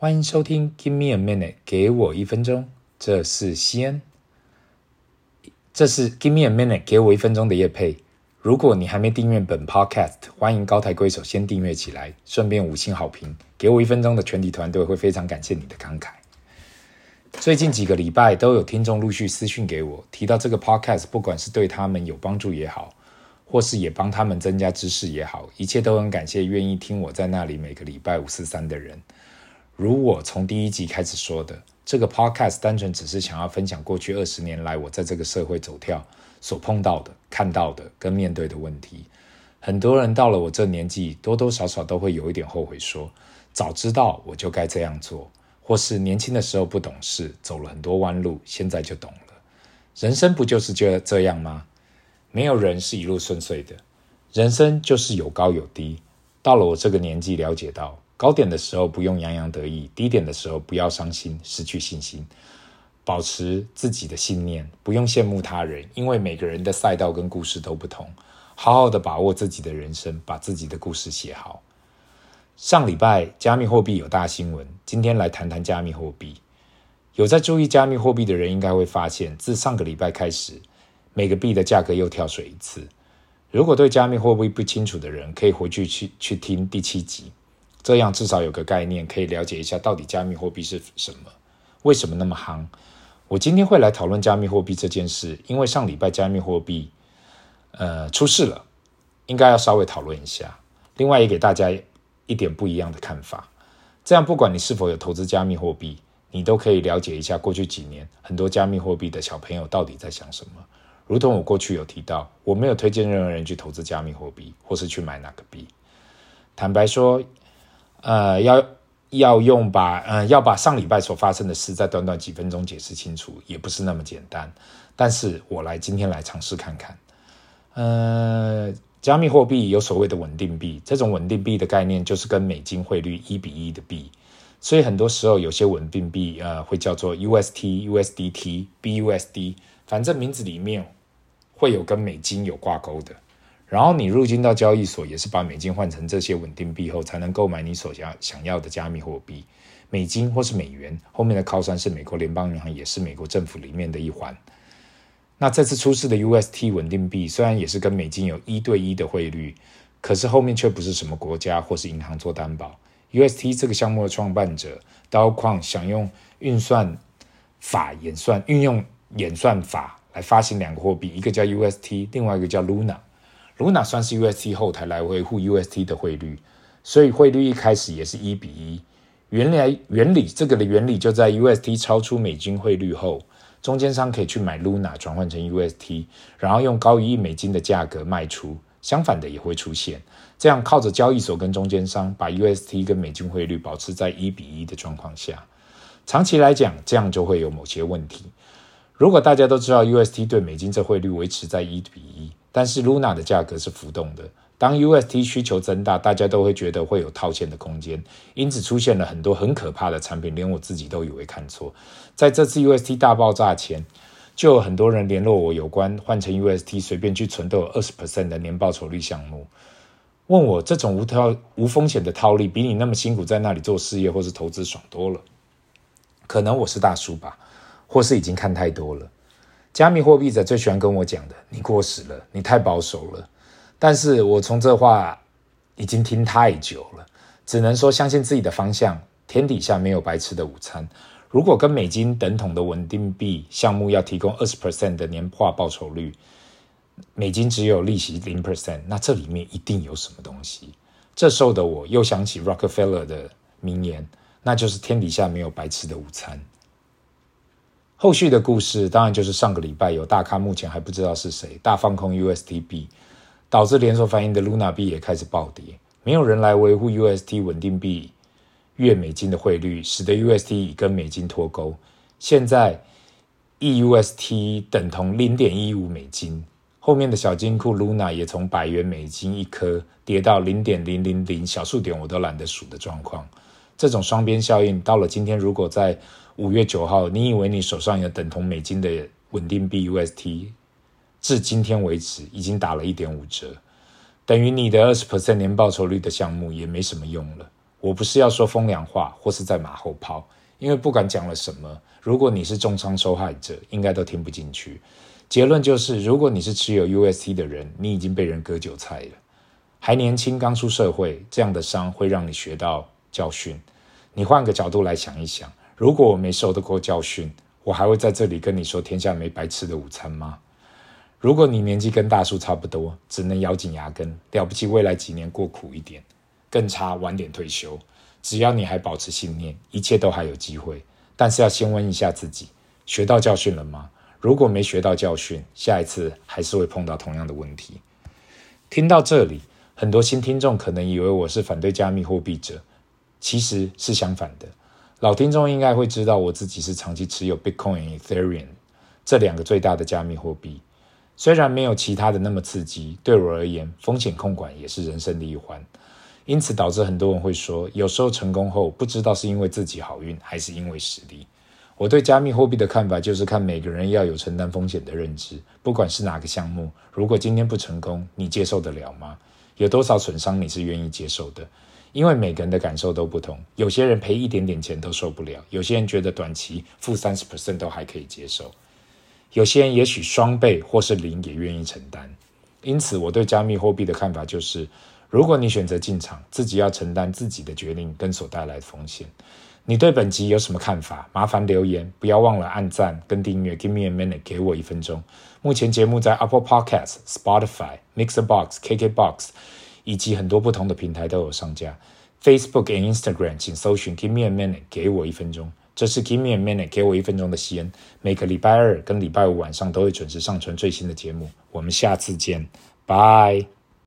欢迎收听 Give me a minute，给我一分钟。这是西恩，这是 Give me a minute，给我一分钟的业配。如果你还没订阅本 Podcast，欢迎高抬贵手先订阅起来，顺便五星好评。给我一分钟的全体团队会非常感谢你的慷慨。最近几个礼拜都有听众陆续私讯给我，提到这个 Podcast，不管是对他们有帮助也好，或是也帮他们增加知识也好，一切都很感谢愿意听我在那里每个礼拜五四三的人。如我从第一集开始说的，这个 Podcast 单纯只是想要分享过去二十年来我在这个社会走跳所碰到的、看到的跟面对的问题。很多人到了我这年纪，多多少少都会有一点后悔说，早知道我就该这样做。或是年轻的时候不懂事，走了很多弯路，现在就懂了。人生不就是这这样吗？没有人是一路顺遂的，人生就是有高有低。到了我这个年纪，了解到高点的时候不用洋洋得意，低点的时候不要伤心、失去信心，保持自己的信念，不用羡慕他人，因为每个人的赛道跟故事都不同。好好的把握自己的人生，把自己的故事写好。上礼拜加密货币有大新闻，今天来谈谈加密货币。有在注意加密货币的人应该会发现，自上个礼拜开始，每个币的价格又跳水一次。如果对加密货币不清楚的人，可以回去去去听第七集，这样至少有个概念，可以了解一下到底加密货币是什么，为什么那么夯。我今天会来讨论加密货币这件事，因为上礼拜加密货币呃出事了，应该要稍微讨论一下。另外也给大家。一点不一样的看法，这样不管你是否有投资加密货币，你都可以了解一下过去几年很多加密货币的小朋友到底在想什么。如同我过去有提到，我没有推荐任何人去投资加密货币，或是去买哪个币。坦白说，呃，要要用把呃要把上礼拜所发生的事在短短几分钟解释清楚，也不是那么简单。但是我来今天来尝试看看，呃。加密货币有所谓的稳定币，这种稳定币的概念就是跟美金汇率一比一的币，所以很多时候有些稳定币呃会叫做 UST、USDT、BUSD，反正名字里面会有跟美金有挂钩的。然后你入境到交易所也是把美金换成这些稳定币后，才能购买你所想想要的加密货币，美金或是美元。后面的靠山是美国联邦银行，也是美国政府里面的一环。那这次出事的 UST 稳定币虽然也是跟美金有一对一的汇率，可是后面却不是什么国家或是银行做担保。UST 这个项目的创办者刀矿想用运算法演算，运用演算法来发行两个货币，一个叫 UST，另外一个叫 Luna。Luna 算是 UST 后台来维护 UST 的汇率，所以汇率一开始也是一比一。原来原理这个的原理就在 UST 超出美金汇率后。中间商可以去买 Luna 转换成 UST，然后用高于一美金的价格卖出。相反的也会出现，这样靠着交易所跟中间商把 UST 跟美金汇率保持在一比一的状况下，长期来讲，这样就会有某些问题。如果大家都知道 UST 对美金这汇率维持在一比一，但是 Luna 的价格是浮动的。当 UST 需求增大，大家都会觉得会有套现的空间，因此出现了很多很可怕的产品，连我自己都以为看错。在这次 UST 大爆炸前，就有很多人联络我有关换成 UST 随便去存都有二十 percent 的年报酬率项目，问我这种无套无风险的套利，比你那么辛苦在那里做事业或是投资爽多了。可能我是大叔吧，或是已经看太多了。加密货币者最喜欢跟我讲的，你过时了，你太保守了。但是我从这话已经听太久了，只能说相信自己的方向。天底下没有白吃的午餐。如果跟美金等同的稳定币项目要提供二十 percent 的年化报酬率，美金只有利息零 percent，那这里面一定有什么东西。这时候的我又想起 Rockefeller 的名言，那就是天底下没有白吃的午餐。后续的故事当然就是上个礼拜有大咖，目前还不知道是谁，大放空 USTB，。导致连锁反应的 Luna 币也开始暴跌，没有人来维护 UST 稳定币月美金的汇率，使得 UST 已跟美金脱钩。现在 EUST 等同零点一五美金，后面的小金库 Luna 也从百元美金一颗跌到零点零零零小数点我都懒得数的状况。这种双边效应到了今天，如果在五月九号，你以为你手上有等同美金的稳定币 UST？至今天为止，已经打了一点五折，等于你的二十 percent 年报酬率的项目也没什么用了。我不是要说风凉话或是在马后炮，因为不管讲了什么，如果你是重仓受害者，应该都听不进去。结论就是，如果你是持有 UST 的人，你已经被人割韭菜了。还年轻，刚出社会，这样的伤会让你学到教训。你换个角度来想一想，如果我没受得过教训，我还会在这里跟你说天下没白吃的午餐吗？如果你年纪跟大叔差不多，只能咬紧牙根，了不起未来几年过苦一点，更差晚点退休。只要你还保持信念，一切都还有机会。但是要先问一下自己，学到教训了吗？如果没学到教训，下一次还是会碰到同样的问题。听到这里。很多新听众可能以为我是反对加密货币者，其实是相反的。老听众应该会知道，我自己是长期持有 Bitcoin、Ethereum 这两个最大的加密货币。虽然没有其他的那么刺激，对我而言，风险控管也是人生的一环。因此导致很多人会说，有时候成功后不知道是因为自己好运，还是因为实力。我对加密货币的看法就是看每个人要有承担风险的认知，不管是哪个项目，如果今天不成功，你接受得了吗？有多少损伤你是愿意接受的？因为每个人的感受都不同，有些人赔一点点钱都受不了，有些人觉得短期负三十 percent 都还可以接受，有些人也许双倍或是零也愿意承担。因此，我对加密货币的看法就是，如果你选择进场，自己要承担自己的决定跟所带来的风险。你对本集有什么看法？麻烦留言，不要忘了按赞跟订阅。Give me a minute，给我一分钟。目前节目在 Apple Podcasts、Spotify、Mixerbox、KKBox 以及很多不同的平台都有上架。Facebook and Instagram 请搜寻 Give me a minute，给我一分钟。这是 Give me a minute，给我一分钟的西恩。每个礼拜二跟礼拜五晚上都会准时上传最新的节目。我们下次见，拜。